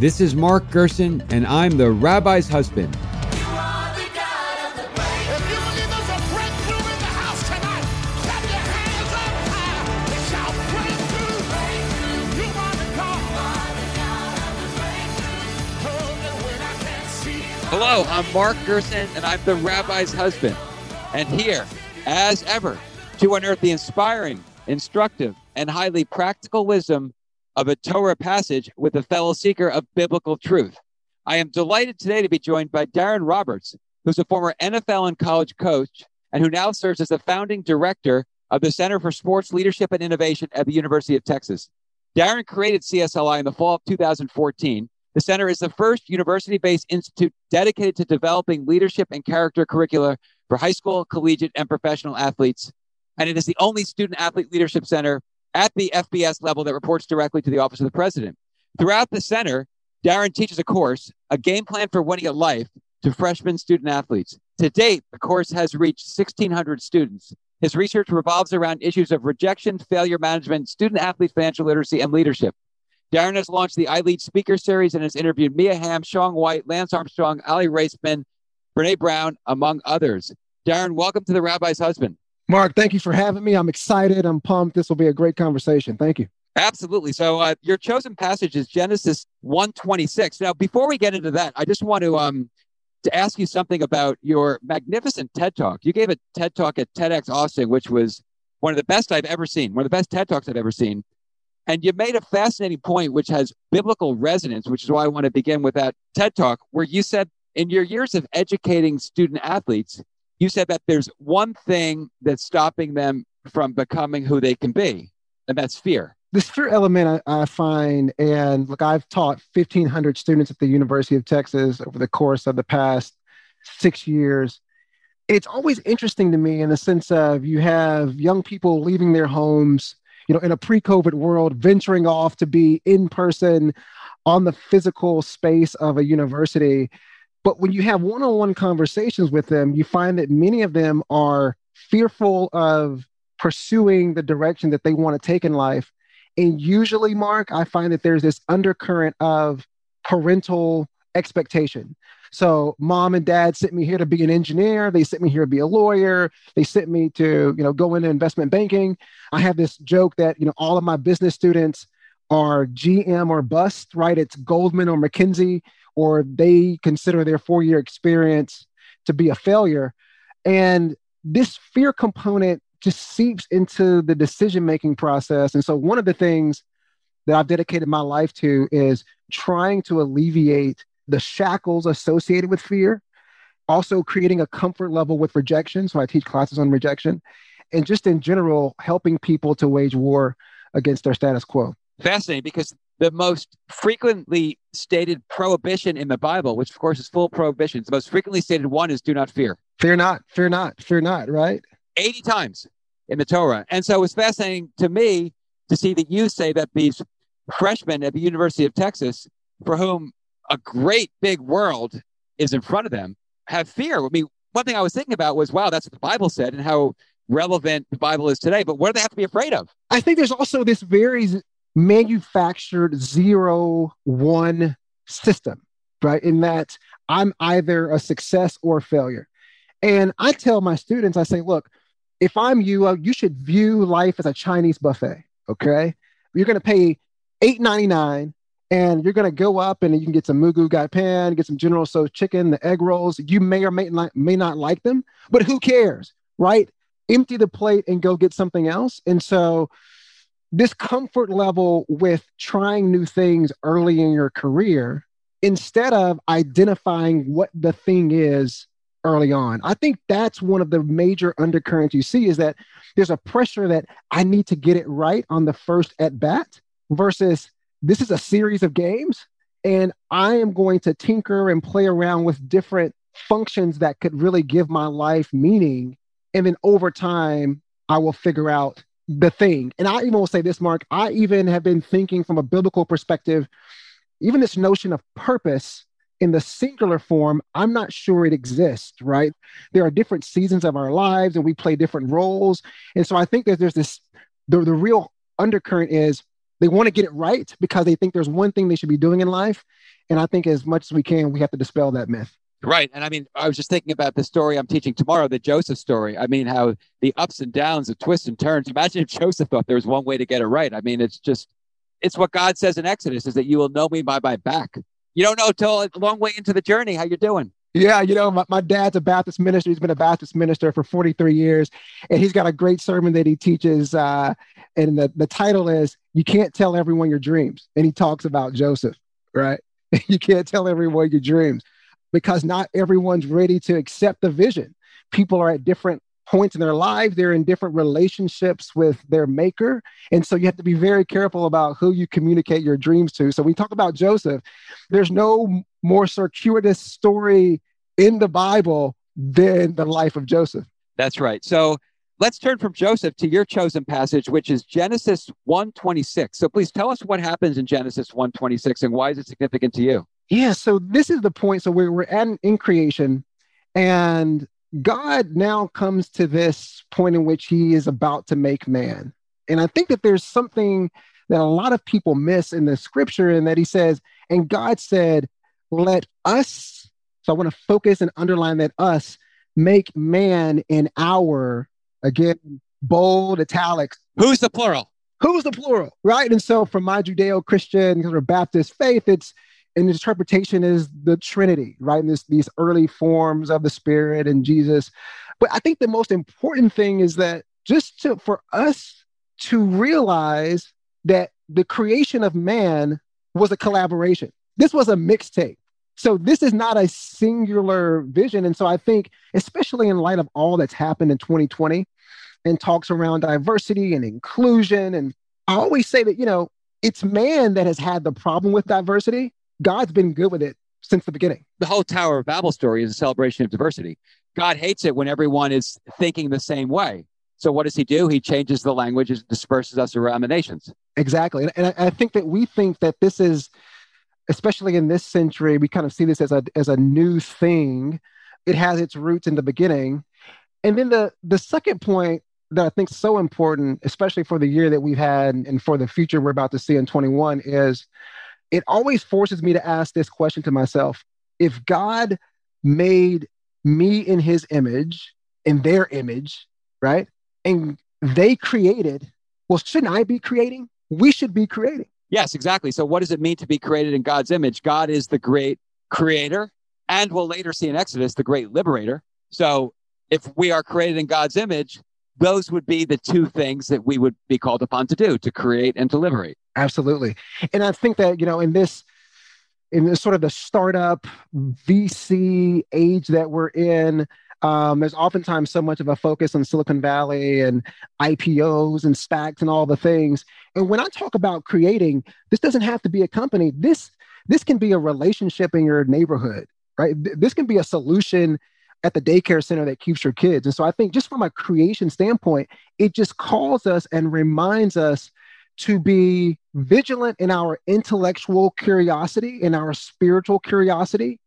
This is Mark Gerson, and I'm the rabbi's husband. Hello, I'm Mark Gerson, and I'm the rabbi's husband. And here, as ever, to unearth the inspiring, instructive, and highly practical wisdom of a Torah passage with a fellow seeker of biblical truth. I am delighted today to be joined by Daron Roberts, who's a former NFL and college coach and who now serves as the founding director of the Center for Sports Leadership and Innovation at the University of Texas. Daron created CSLI in the fall of 2014 the center is the first university based institute dedicated to developing leadership and character curricula for high school, collegiate, and professional athletes. And it is the only student athlete leadership center at the FBS level that reports directly to the Office of the President. Throughout the center, Daron teaches a course, A Game Plan for Winning at Life, to freshman student athletes. To date, the course has reached 1,600 students. His research revolves around issues of rejection, failure management, student athlete financial literacy, and leadership. Daron has launched the I Lead Speaker Series and has interviewed Mia Hamm, Shaun White, Lance Armstrong, Aly Raisman, Brene Brown, among others. Daron, welcome to the Rabbi's Husband. Mark, thank you for having me. I'm excited. I'm pumped. This will be a great conversation. Thank you. Absolutely. So, uh, your chosen passage is Genesis 126. Now, before we get into that, I just want to um, to ask you something about your magnificent TED Talk. You gave a TED Talk at TEDx Austin, which was one of the best I've ever seen, one of the best TED Talks I've ever seen. And you made a fascinating point, which has biblical resonance, which is why I want to begin with that TED Talk, where you said in your years of educating student athletes, you said that there's one thing that's stopping them from becoming who they can be, and that's fear. This fear element I, I find, and look, I've taught 1,500 students at the University of Texas over the course of the past six years. It's always interesting to me in the sense of you have young people leaving their homes you know, in a pre-COVID world, venturing off to be in person on the physical space of a university. But when you have one-on-one conversations with them, you find that many of them are fearful of pursuing the direction that they want to take in life. And usually, Mark, I find that there's this undercurrent of parental expectation. So mom and dad sent me here to be an engineer. They sent me here to be a lawyer. They sent me to, you know, go into investment banking. I have this joke that, you know, all of my business students are GM or bust, right? It's Goldman or McKinsey, or they consider their four-year experience to be a failure. And this fear component just seeps into the decision-making process. And so one of the things that I've dedicated my life to is trying to alleviate the shackles associated with fear, also creating a comfort level with rejection. So I teach classes on rejection, and just in general, helping people to wage war against their status quo. Fascinating because the most frequently stated prohibition in the Bible, which of course is full prohibitions, the most frequently stated one is do not fear. Fear not, fear not, fear not, right? 80 times in the Torah. And so it was fascinating to me to see that you say that these freshmen at the University of Texas, for whom a great big world is in front of them have fear. I mean, one thing I was thinking about was, wow, that's what the Bible said and how relevant the Bible is today. But what do they have to be afraid of? I think there's also this very manufactured zero one system, right? In that I'm either a success or a failure. And I tell my students, I say, look, if I'm you, uh, you should view life as a Chinese buffet. Okay. You're going to pay $8.99 and you're going to go up and you can get some goo gai pan, get some General Tso chicken, the egg rolls. You may or may not, may not like them, but who cares, right? Empty the plate and go get something else. And so, this comfort level with trying new things early in your career instead of identifying what the thing is early on. I think that's one of the major undercurrents you see is that there's a pressure that I need to get it right on the first at bat versus this is a series of games and I am going to tinker and play around with different functions that could really give my life meaning. And then over time, I will figure out the thing. And I even will say this, Mark, I even have been thinking from a biblical perspective, even this notion of purpose in the singular form, I'm not sure it exists, right? There are different seasons of our lives and we play different roles. And so I think that there's this, the, the real undercurrent is they want to get it right because they think there's one thing they should be doing in life. And I think as much as we can, we have to dispel that myth. Right. And I mean, I was just thinking about the story I'm teaching tomorrow, the Joseph story. I mean, how the ups and downs, the twists and turns. Imagine if Joseph thought there was one way to get it right. I mean, it's just, it's what God says in Exodus is that you will know me by my back. You don't know till a long way into the journey how you're doing. Yeah, you know, my, my dad's a Baptist minister. He's been a Baptist minister for 43 years, and he's got a great sermon that he teaches. Uh, and the, the title is You Can't Tell Everyone Your Dreams. And he talks about Joseph, right? you can't tell everyone your dreams because not everyone's ready to accept the vision. People are at different points in their life, they're in different relationships with their maker. And so you have to be very careful about who you communicate your dreams to. So we talk about Joseph, there's no more circuitous story in the Bible than the life of Joseph. That's right. So let's turn from Joseph to your chosen passage, which is Genesis 126. So please tell us what happens in Genesis 126 and why is it significant to you? Yeah, so this is the point. So we're, we're at in creation, and God now comes to this point in which he is about to make man. And I think that there's something that a lot of people miss in the scripture, and that he says, and God said, Let us, so I want to focus and underline that us make man in our, again, bold italics. Who's the plural? Who's the plural? Right. And so from my Judeo Christian or Baptist faith, it's and interpretation is the Trinity, right? And this, these early forms of the Spirit and Jesus. But I think the most important thing is that just to, for us to realize that the creation of man was a collaboration. This was a mixtape. So this is not a singular vision. And so I think, especially in light of all that's happened in 2020 and talks around diversity and inclusion, and I always say that, you know, it's man that has had the problem with diversity God's been good with it since the beginning. The whole Tower of Babel story is a celebration of diversity. God hates it when everyone is thinking the same way. So what does he do? He changes the language and disperses us around the nations. Exactly. And, and I think that we think that this is, especially in this century, we kind of see this as a as a new thing. It has its roots in the beginning. And then the the second point that I think is so important, especially for the year that we've had and for the future we're about to see in 21, is it always forces me to ask this question to myself if God made me in his image, in their image, right? And they created, well, shouldn't I be creating? We should be creating. Yes, exactly. So, what does it mean to be created in God's image? God is the great creator, and we'll later see in Exodus the great liberator. So, if we are created in God's image, those would be the two things that we would be called upon to do to create and to liberate. Absolutely. And I think that, you know, in this, in this sort of the startup VC age that we're in, um, there's oftentimes so much of a focus on Silicon Valley and IPOs and SPACs and all the things. And when I talk about creating, this doesn't have to be a company. This this can be a relationship in your neighborhood, right? This can be a solution at the daycare center that keeps your kids. And so I think just from a creation standpoint, it just calls us and reminds us to be vigilant in our intellectual curiosity, in our spiritual curiosity,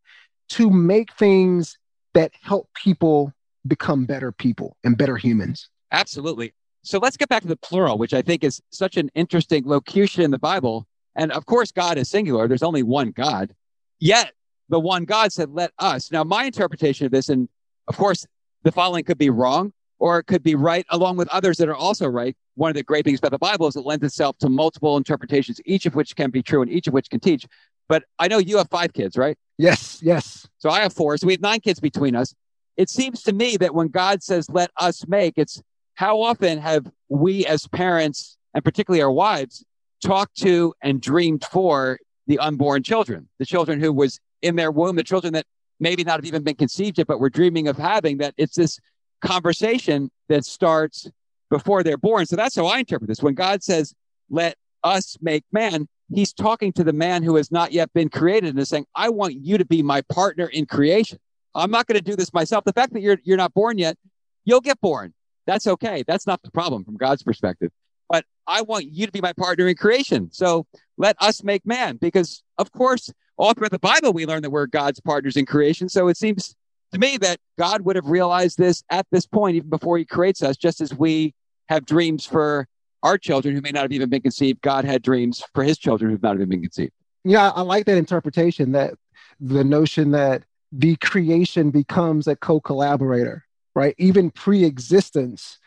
to make things that help people become better people and better humans. Absolutely. So let's get back to the plural, which I think is such an interesting locution in the Bible. And of course, God is singular. There's only one God. Yet the one God said, let us. Now, my interpretation of this, and of course, the following could be wrong or it could be right along with others that are also right. One of the great things about the Bible is it lends itself to multiple interpretations, each of which can be true and each of which can teach. But I know you have five kids, right? Yes, yes. So I have four. So we have nine kids between us. It seems to me that when God says, let us make, it's how often have we as parents, and particularly our wives, talked to and dreamed for the unborn children, the children who was in their womb, the children that maybe not have even been conceived yet, but we're dreaming of having, that it's this conversation that starts before they're born. So that's how I interpret this. When God says, let us make man, he's talking to the man who has not yet been created and is saying, I want you to be my partner in creation. I'm not going to do this myself. The fact that you're, you're not born yet, you'll get born. That's okay. That's not the problem from God's perspective. But I want you to be my partner in creation. So let us make man because, of course, all throughout the Bible, we learn that we're God's partners in creation. So it seems to me that God would have realized this at this point, even before he creates us, just as we have dreams for our children who may not have even been conceived, God had dreams for his children who've not even been conceived. Yeah, I like that interpretation that the notion that the creation becomes a co collaborator, right? Even pre existence,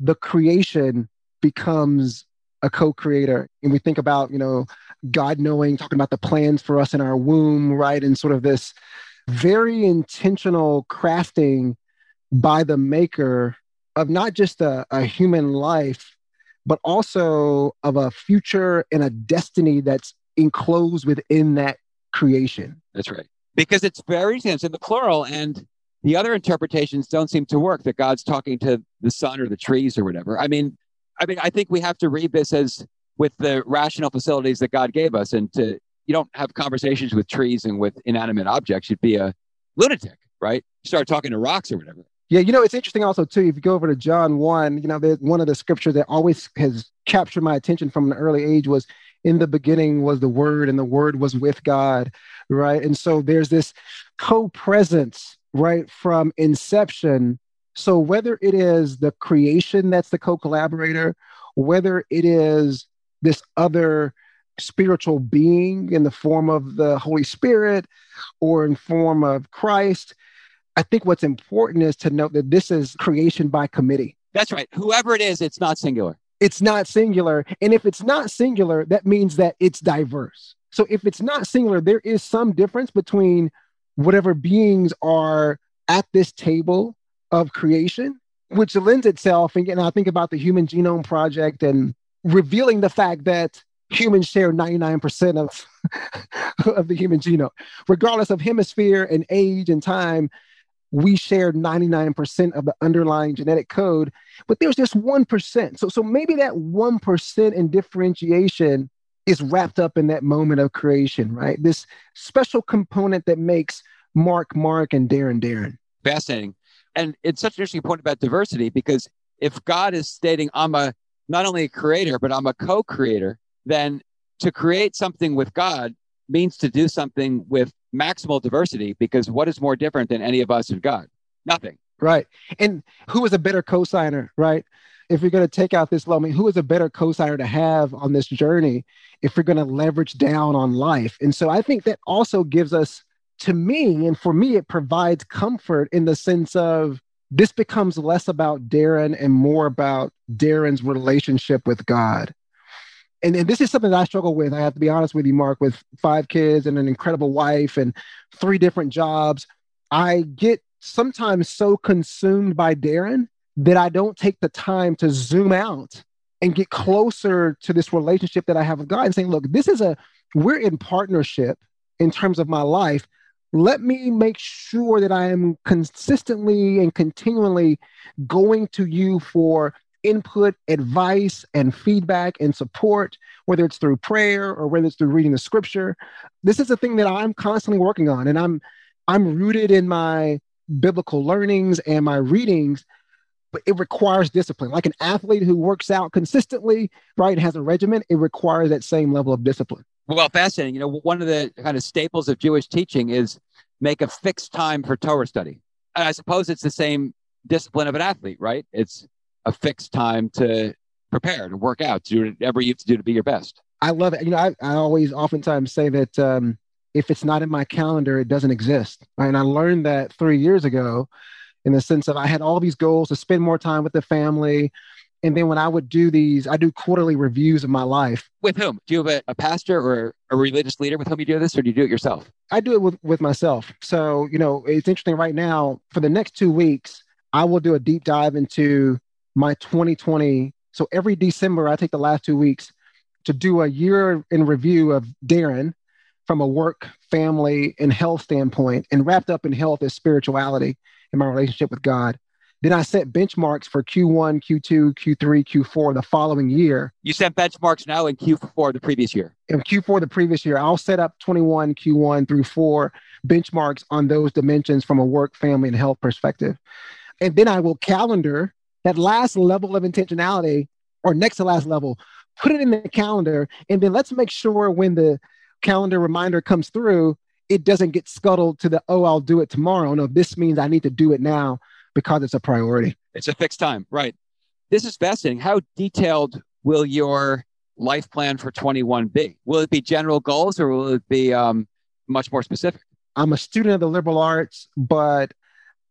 the creation becomes a co creator. And we think about, you know, God knowing, talking about the plans for us in our womb, right? And sort of this very intentional crafting by the maker of not just a, a human life, but also of a future and a destiny that's enclosed within that creation. That's right. Because it's very tense in the plural, and the other interpretations don't seem to work that God's talking to the sun or the trees or whatever. I mean, I mean, I think we have to read this as with the rational facilities that God gave us, and to you don't have conversations with trees and with inanimate objects. You'd be a lunatic, right? Start talking to rocks or whatever. Yeah, you know, it's interesting also too. If you go over to John one, you know, one of the scriptures that always has captured my attention from an early age was in the beginning was the word and the word was with God, right? And so there's this co-presence, right, from inception. So whether it is the creation that's the co-collaborator, whether it is this other spiritual being in the form of the Holy Spirit or in form of Christ, I think what's important is to note that this is creation by committee. That's right. Whoever it is, it's not singular. It's not singular. And if it's not singular, that means that it's diverse. So if it's not singular, there is some difference between whatever beings are at this table of creation, mm. which lends itself, and I think about the Human Genome Project and revealing the fact that humans share 99% of, of the human genome, regardless of hemisphere and age and time we share 99% of the underlying genetic code, but there's just 1%. So, so maybe that 1% in differentiation is wrapped up in that moment of creation, right? This special component that makes Mark Mark and Daron Daron. Fascinating. And it's such an interesting point about diversity because if God is stating, I'm a not only a creator, but I'm a co creator, then to create something with God means to do something with maximal diversity because what is more different than any of us and God? Nothing. Right. And who is a better cosigner, right? If you're going to take out this low, I mean, who is a better cosigner to have on this journey if you're going to leverage down on life? And so I think that also gives us, to me, and for me, it provides comfort in the sense of this becomes less about Daron and more about Daron's relationship with God and, and this is something that I struggle with. I have to be honest with you, Mark, with five kids and an incredible wife and three different jobs. I get sometimes so consumed by Daron that I don't take the time to zoom out and get closer to this relationship that I have with God and saying, look, this is a, we're in partnership in terms of my life. Let me make sure that I am consistently and continually going to you for input, advice, and feedback and support, whether it's through prayer or whether it's through reading the scripture. This is a thing that I'm constantly working on, and I'm I'm rooted in my biblical learnings and my readings, but it requires discipline. Like an athlete who works out consistently, right, has a regimen, it requires that same level of discipline. Well, fascinating. You know, one of the kind of staples of Jewish teaching is make a fixed time for Torah study. And I suppose it's the same discipline of an athlete, right? It's a fixed time to prepare to work out, to do whatever you have to do to be your best. I love it. You know, I, I always oftentimes say that um, if it's not in my calendar, it doesn't exist. Right? And I learned that three years ago in the sense of I had all these goals to spend more time with the family. And then when I would do these, I do quarterly reviews of my life. With whom? Do you have a, a pastor or a religious leader with whom you do this, or do you do it yourself? I do it with, with myself. So, you know, it's interesting right now, for the next two weeks, I will do a deep dive into my 2020. So every December, I take the last two weeks to do a year in review of Daron from a work, family, and health standpoint, and wrapped up in health is spirituality and my relationship with God. Then I set benchmarks for Q1, Q2, Q3, Q4 the following year. You set benchmarks now in Q4 the previous year. In Q4 the previous year, I'll set up 21, Q1 through 4 benchmarks on those dimensions from a work, family, and health perspective. And then I will calendar that last level of intentionality or next to last level, put it in the calendar, and then let's make sure when the calendar reminder comes through, it doesn't get scuttled to the, oh, I'll do it tomorrow. No, this means I need to do it now because it's a priority. It's a fixed time, right? This is fascinating. How detailed will your life plan for 21 be? Will it be general goals or will it be um, much more specific? I'm a student of the liberal arts, but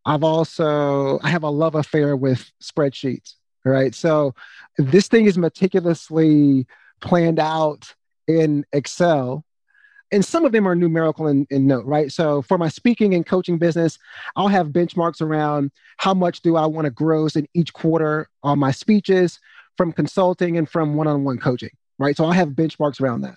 I've also I have a love affair with spreadsheets. Right. So this thing is meticulously planned out in Excel. And some of them are numerical in, in note, right? So for my speaking and coaching business, I'll have benchmarks around how much do I want to gross in each quarter on my speeches from consulting and from one-on-one coaching, right? So I have benchmarks around that.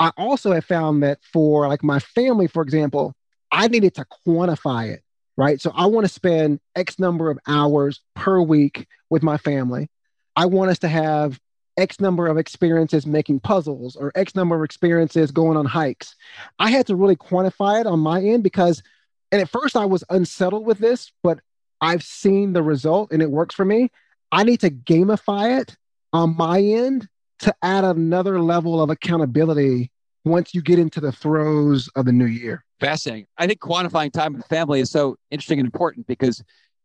I also have found that for like my family, for example, I needed to quantify it, right? So I want to spend X number of hours per week with my family. I want us to have X number of experiences making puzzles or X number of experiences going on hikes. I had to really quantify it on my end because, and at first I was unsettled with this, but I've seen the result and it works for me. I need to gamify it on my end to add another level of accountability once you get into the throes of the new year. Fascinating. I think quantifying time with family is so interesting and important because,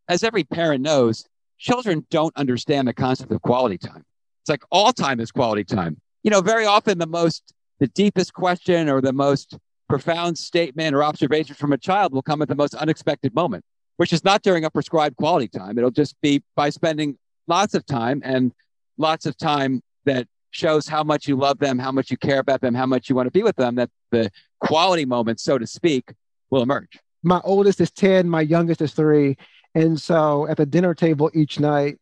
as every parent knows, children don't understand the concept of quality time. It's like all time is quality time. You know, very often the most, the deepest question or the most profound statement or observation from a child will come at the most unexpected moment, which is not during a prescribed quality time. It'll just be by spending lots of time and lots of time that shows how much you love them, how much you care about them, how much you want to be with them, that the quality moments, so to speak, will emerge. My oldest is 10, my youngest is three. And so at the dinner table each night,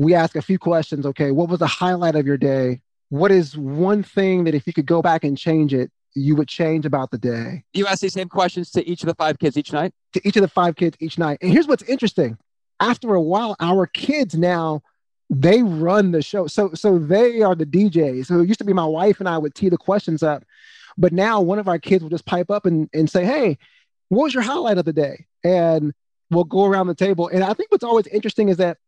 we ask a few questions. Okay, what was the highlight of your day? What is one thing that if you could go back and change it, you would change about the day? You ask these same questions to each of the five kids each night? To each of the five kids each night. And here's what's interesting. After a while, our kids now they run the show. So so they are the DJs. So it used to be my wife and I would tee the questions up. But now one of our kids will just pipe up and, and say, Hey, what was your highlight of the day? And we'll go around the table. And I think what's always interesting is that,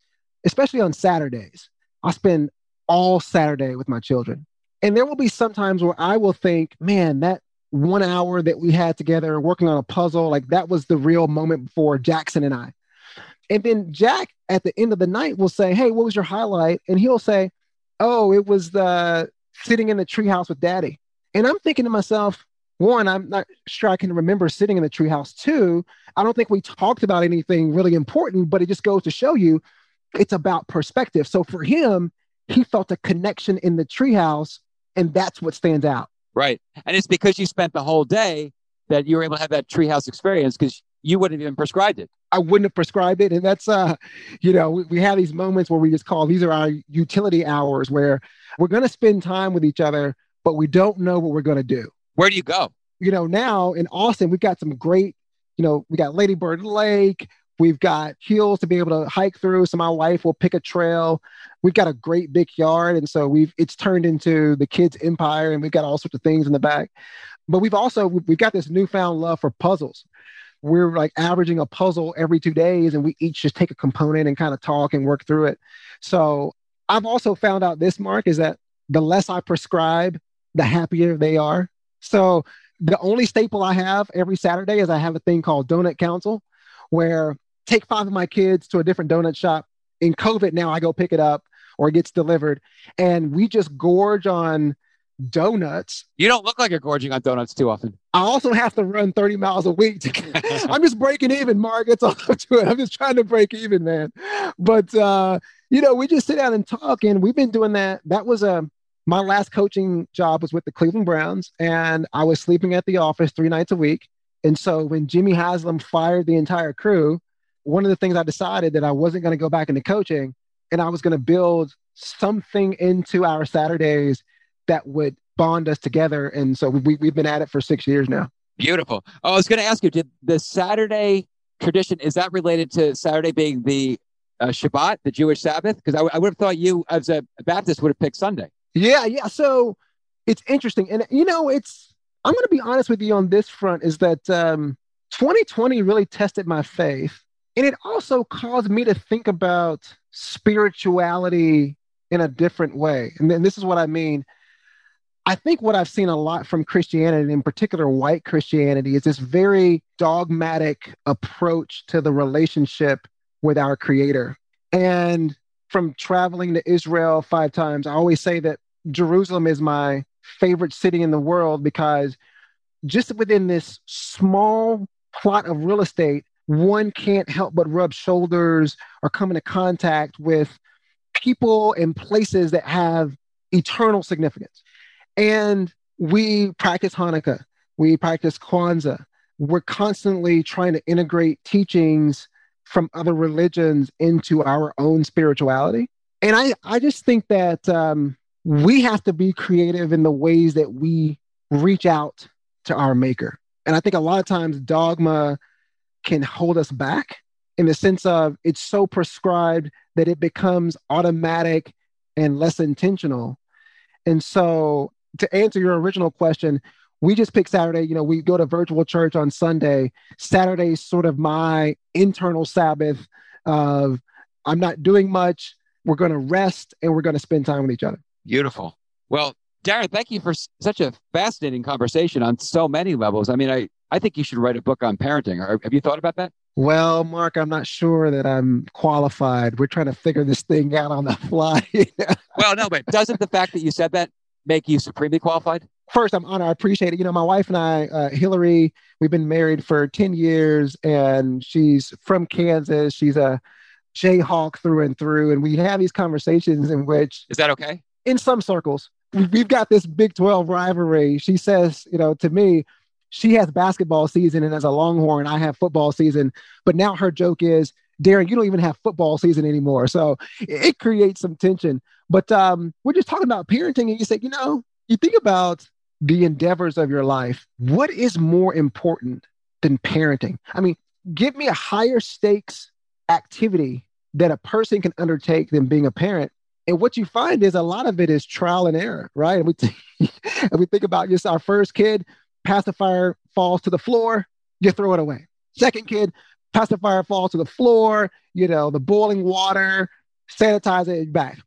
especially on Saturdays, I spend all Saturday with my children. And there will be some times where I will think, man, that one hour that we had together working on a puzzle, like that was the real moment for Jackson and I. And then Jack at the end of the night will say, Hey, what was your highlight? And he'll say, Oh, it was the sitting in the treehouse with daddy. And I'm thinking to myself, one, I'm not sure I can remember sitting in the treehouse. Two, I don't think we talked about anything really important, but it just goes to show you it's about perspective. So for him, he felt a connection in the treehouse, and that's what stands out. Right. And it's because you spent the whole day that you were able to have that treehouse experience because you wouldn't have even prescribed it. I wouldn't have prescribed it. And that's, uh, you know, we, we have these moments where we just call these are our utility hours where we're going to spend time with each other, but we don't know what we're going to do. Where do you go? You know, now in Austin, we've got some great, you know, we got Lady Bird Lake. We've got hills to be able to hike through. So my wife will pick a trail. We've got a great big yard. And so we've, it's turned into the kids' empire and we've got all sorts of things in the back. But we've also, we've got this newfound love for puzzles we're like averaging a puzzle every two days and we each just take a component and kind of talk and work through it. So I've also found out this, Mark, is that the less I prescribe, the happier they are. So the only staple I have every Saturday is I have a thing called Donut Council where take five of my kids to a different donut shop. In COVID now, I go pick it up or it gets delivered. And we just gorge on donuts. You don't look like you're gorging on donuts too often. I also have to run 30 miles a week. To, I'm just breaking even, Mark. It's all to it. I'm just trying to break even, man. But uh, you know, we just sit down and talk, and we've been doing that. That was a uh, my last coaching job was with the Cleveland Browns, and I was sleeping at the office three nights a week. And so when Jimmy Haslam fired the entire crew, one of the things I decided that I wasn't going to go back into coaching, and I was going to build something into our Saturdays that would bond us together. And so we, we've been at it for six years now. Beautiful. Oh, I was going to ask you, did the Saturday tradition, is that related to Saturday being the uh, Shabbat, the Jewish Sabbath? Because I, would have thought you, as a Baptist, would have picked Sunday. Yeah, yeah. So it's interesting. And, you know, it's, I'm going to be honest with you on this front is that um, 2020 really tested my faith. And it also caused me to think about spirituality in a different way. And, and this is what I mean. I think what I've seen a lot from Christianity, in particular white Christianity, is this very dogmatic approach to the relationship with our creator. And from traveling to Israel five times, I always say that Jerusalem is my favorite city in the world because just within this small plot of real estate, one can't help but rub shoulders or come into contact with people and places that have eternal significance. And we practice Hanukkah, we practice Kwanzaa. We're constantly trying to integrate teachings from other religions into our own spirituality. And I, I just think that um, we have to be creative in the ways that we reach out to our maker. And I think a lot of times dogma can hold us back in the sense of it's so prescribed that it becomes automatic and less intentional. And so, to answer your original question, we just pick Saturday. You know, we go to virtual church on Sunday. Saturday's sort of my internal Sabbath of I'm not doing much. We're going to rest and we're going to spend time with each other. Beautiful. Well, Daron, thank you for such a fascinating conversation on so many levels. I mean, I, I think you should write a book on parenting. Have you thought about that? Well, Mark, I'm not sure that I'm qualified. We're trying to figure this thing out on the fly. well, no, but doesn't the fact that you said that make you supremely qualified? First, I'm honored. I appreciate it. You know, my wife and I, uh, Hillary, we've been married for 10 years and she's from Kansas. She's a Jayhawk through and through. And we have these conversations in which. Is that okay? In some circles, we've got this Big 12 rivalry. She says, you know, to me, she has basketball season and as a Longhorn, I have football season. But now her joke is, Daron, you don't even have football season anymore. So it creates some tension. But um, we're just talking about parenting, and you say, you know, you think about the endeavors of your life. What is more important than parenting? I mean, give me a higher stakes activity that a person can undertake than being a parent. And what you find is a lot of it is trial and error, right? And we, and we think about just our first kid, pacifier falls to the floor, you throw it away. Second kid, pacifier falls to the floor, you know, the boiling water, sanitize it back.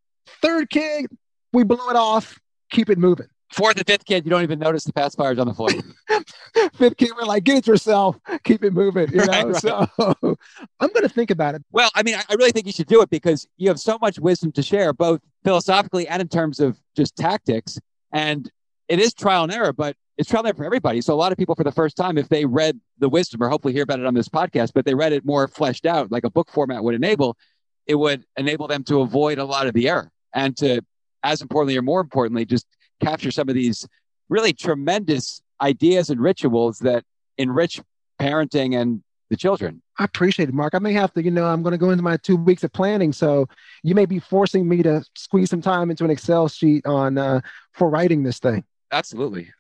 Third kid, we blow it off, keep it moving. Fourth and fifth kid, you don't even notice the pacifiers on the floor. fifth kid, we're like, get it yourself, keep it moving. You know, right, right. so I'm going to think about it. Well, I mean, I really think you should do it because you have so much wisdom to share, both philosophically and in terms of just tactics. And it is trial and error, but it's trial and for everybody. So a lot of people, for the first time, if they read the wisdom, or hopefully hear about it on this podcast, but they read it more fleshed out, like a book format would enable, it would enable them to avoid a lot of the error and to, as importantly or more importantly, just capture some of these really tremendous ideas and rituals that enrich parenting and the children. I appreciate it, Mark. I may have to, you know, I'm going to go into my two weeks of planning, so you may be forcing me to squeeze some time into an Excel sheet on uh, for writing this thing. Absolutely.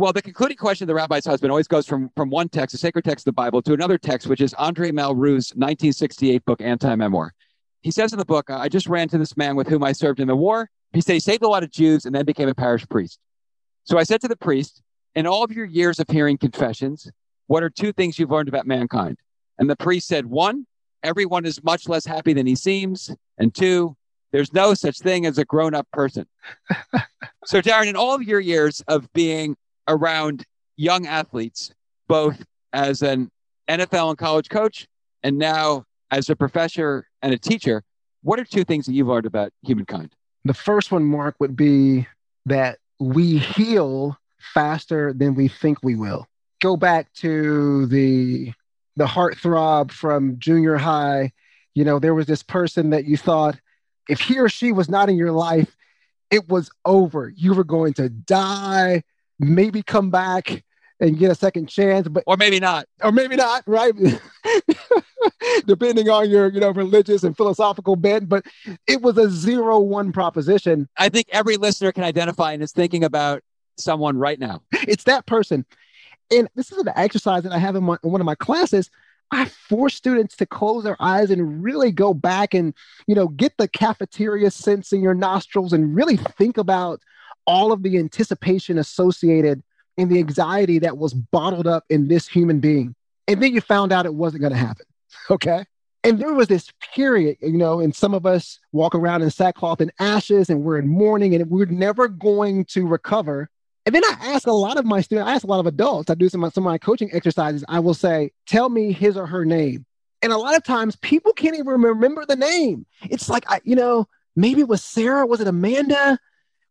Well, the concluding question of the rabbi's husband always goes from, from one text, a sacred text of the Bible, to another text, which is Andre Malraux's 1968 book, Anti Memoir. He says in the book, I just ran to this man with whom I served in the war. He said he saved a lot of Jews and then became a parish priest. So I said to the priest, In all of your years of hearing confessions, what are two things you've learned about mankind? And the priest said, One, everyone is much less happy than he seems. And two, there's no such thing as a grown up person. so, Daron, in all of your years of being around young athletes, both as an NFL and college coach and now as a professor and a teacher, what are two things that you've learned about humankind? The first one, Mark, would be that we heal faster than we think we will. Go back to the the heartthrob from junior high. You know, there was this person that you thought if he or she was not in your life, it was over. You were going to die, maybe come back and get a second chance, but or maybe not, or maybe not, right? Depending on your, you know, religious and philosophical bent, but it was a zero one proposition. I think every listener can identify and is thinking about someone right now. It's that person. And this is an exercise that I have in, my, in one of my classes. I force students to close their eyes and really go back and, you know, get the cafeteria sense in your nostrils and really think about all of the anticipation associated and the anxiety that was bottled up in this human being. And then you found out it wasn't going to happen. Okay. And there was this period, you know, and some of us walk around in sackcloth and ashes and we're in mourning and we're never going to recover. And then I ask a lot of my students, I ask a lot of adults, I do some, some of my coaching exercises. I will say, tell me his or her name. And a lot of times people can't even remember the name. It's like, I, you know, maybe it was Sarah, was it Amanda?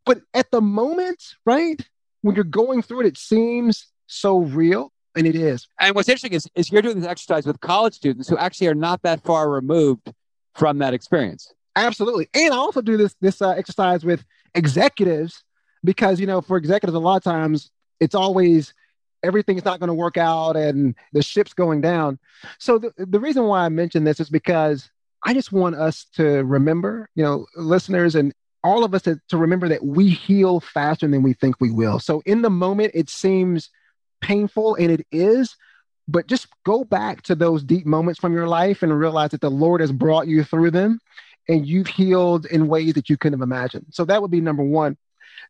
But at the moment, right, when you're going through it, it seems so real. And it is. And what's interesting is, is you're doing this exercise with college students who actually are not that far removed from that experience. Absolutely. And I also do this this uh, exercise with executives because you know for executives a lot of times it's always everything's not going to work out and the ship's going down. So the, the reason why I mention this is because I just want us to remember, you know, listeners and all of us to, to remember that we heal faster than we think we will. So in the moment, it seems painful and it is, but just go back to those deep moments from your life and realize that the Lord has brought you through them and you've healed in ways that you couldn't have imagined. So that would be number one.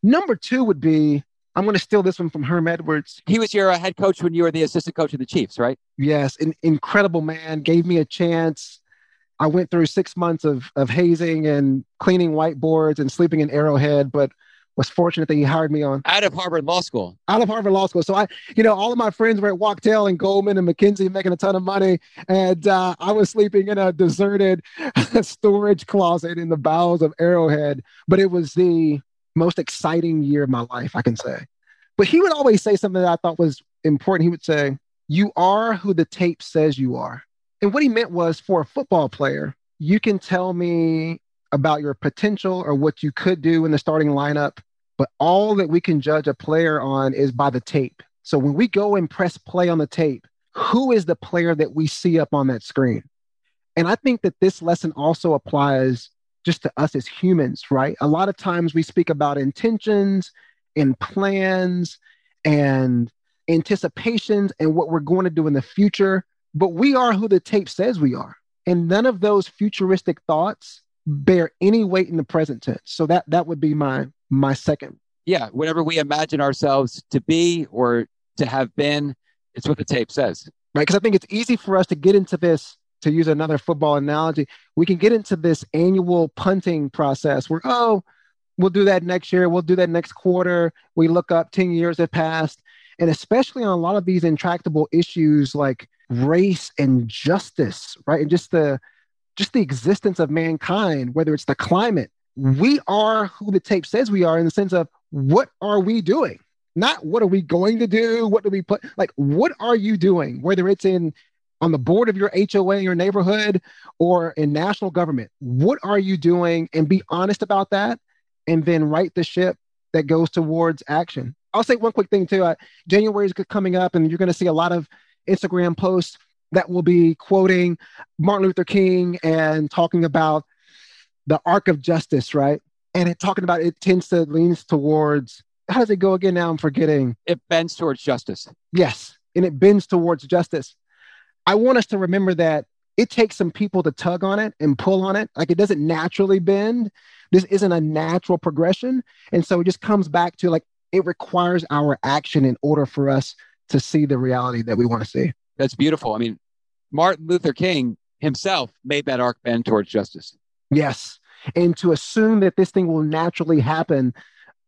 Number two would be I'm going to steal this one from Herm Edwards. He was your uh, head coach when you were the assistant coach of the Chiefs, right? Yes, an incredible man. Gave me a chance. I went through six months of of hazing and cleaning whiteboards and sleeping in Arrowhead, but was fortunate that he hired me on out of Harvard Law School. Out of Harvard Law School. So I, you know, all of my friends were at Wachtell and Goldman and McKinsey making a ton of money, and uh, I was sleeping in a deserted storage closet in the bowels of Arrowhead. But it was the most exciting year of my life, I can say. But he would always say something that I thought was important. He would say, You are who the tape says you are. And what he meant was for a football player, you can tell me about your potential or what you could do in the starting lineup, but all that we can judge a player on is by the tape. So when we go and press play on the tape, who is the player that we see up on that screen? And I think that this lesson also applies just to us as humans, right? A lot of times we speak about intentions and plans and anticipations and what we're going to do in the future, but we are who the tape says we are. And none of those futuristic thoughts bear any weight in the present tense. So that that would be my my second. Yeah, whatever we imagine ourselves to be or to have been, it's what the tape says. Right, because I think it's easy for us to get into this to use another football analogy, we can get into this annual punting process where, oh, we'll do that next year, we'll do that next quarter. We look up 10 years have passed. And especially on a lot of these intractable issues like race and justice, right? And just the just the existence of mankind, whether it's the climate, we are who the tape says we are in the sense of what are we doing? Not what are we going to do? What do we put? Like, what are you doing? Whether it's in on the board of your HOA in your neighborhood or in national government. What are you doing? And be honest about that. And then right the ship that goes towards action. I'll say one quick thing too. Uh, January is coming up, and you're going to see a lot of Instagram posts that will be quoting Martin Luther King and talking about the arc of justice, right? And it talking about it tends to leans towards how does it go again? Now I'm forgetting. It bends towards justice. Yes, and it bends towards justice. I want us to remember that it takes some people to tug on it and pull on it. Like it doesn't naturally bend. This isn't a natural progression. And so it just comes back to like it requires our action in order for us to see the reality that we want to see. That's beautiful. I mean, Martin Luther King himself made that arc bend towards justice. Yes. And to assume that this thing will naturally happen,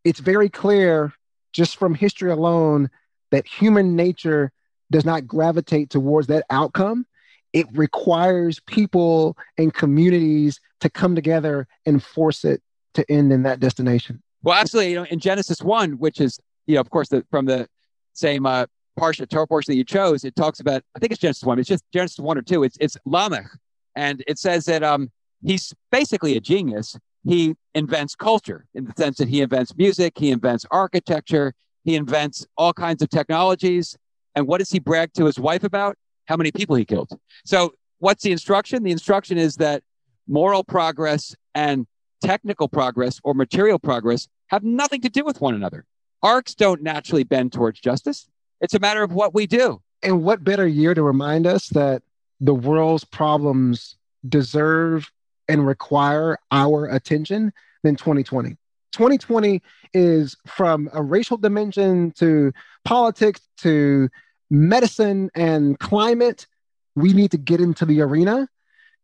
it's very clear just from history alone that human nature does not gravitate towards that outcome. It requires people and communities to come together and force it to end in that destination. Well, absolutely. You know, in Genesis 1, which is, you know, of course, the, from the same uh, portion, Torah portion that you chose, it talks about, I think it's Genesis 1, it's just Genesis 1 or 2. It's, it's Lamech. And it says that um, he's basically a genius. He invents culture in the sense that he invents music, he invents architecture, he invents all kinds of technologies. And what does he brag to his wife about? How many people he killed. So, what's the instruction? The instruction is that moral progress and technical progress or material progress have nothing to do with one another. Arcs don't naturally bend towards justice. It's a matter of what we do. And what better year to remind us that the world's problems deserve and require our attention than 2020? 2020 is from a racial dimension to politics to medicine and climate. We need to get into the arena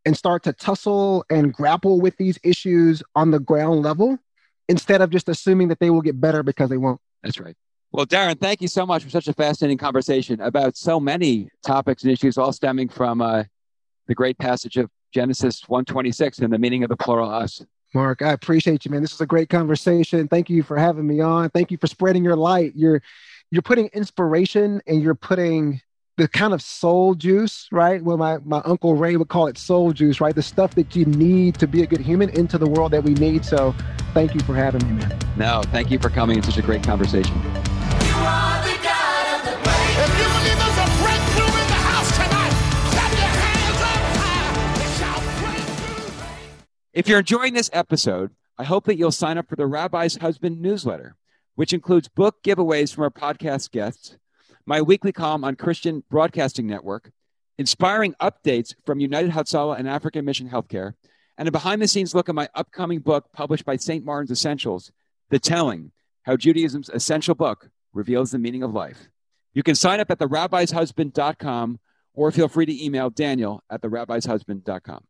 and start to tussle and grapple with these issues on the ground level instead of just assuming that they will get better because they won't. That's right. Well, Daron, thank you so much for such a fascinating conversation about so many topics and issues, all stemming from uh, the great passage of Genesis 126 and the meaning of the plural us. Mark, I appreciate you, man. This was a great conversation. Thank you for having me on. Thank you for spreading your light. You're you're putting inspiration and you're putting the kind of soul juice, right? Well, my, my uncle Ray would call it soul juice, right? The stuff that you need to be a good human into the world that we need. So thank you for having me, man. No, thank you for coming. It's such a great conversation. If you're enjoying this episode, I hope that you'll sign up for the Rabbi's Husband newsletter, which includes book giveaways from our podcast guests, my weekly column on Christian Broadcasting Network, inspiring updates from United Hatzalah and African Mission Healthcare, and a behind the scenes look at my upcoming book published by St. Martin's Essentials, The Telling How Judaism's Essential Book Reveals the Meaning of Life. You can sign up at therabbishusband.com or feel free to email Daniel at therabbishusband.com.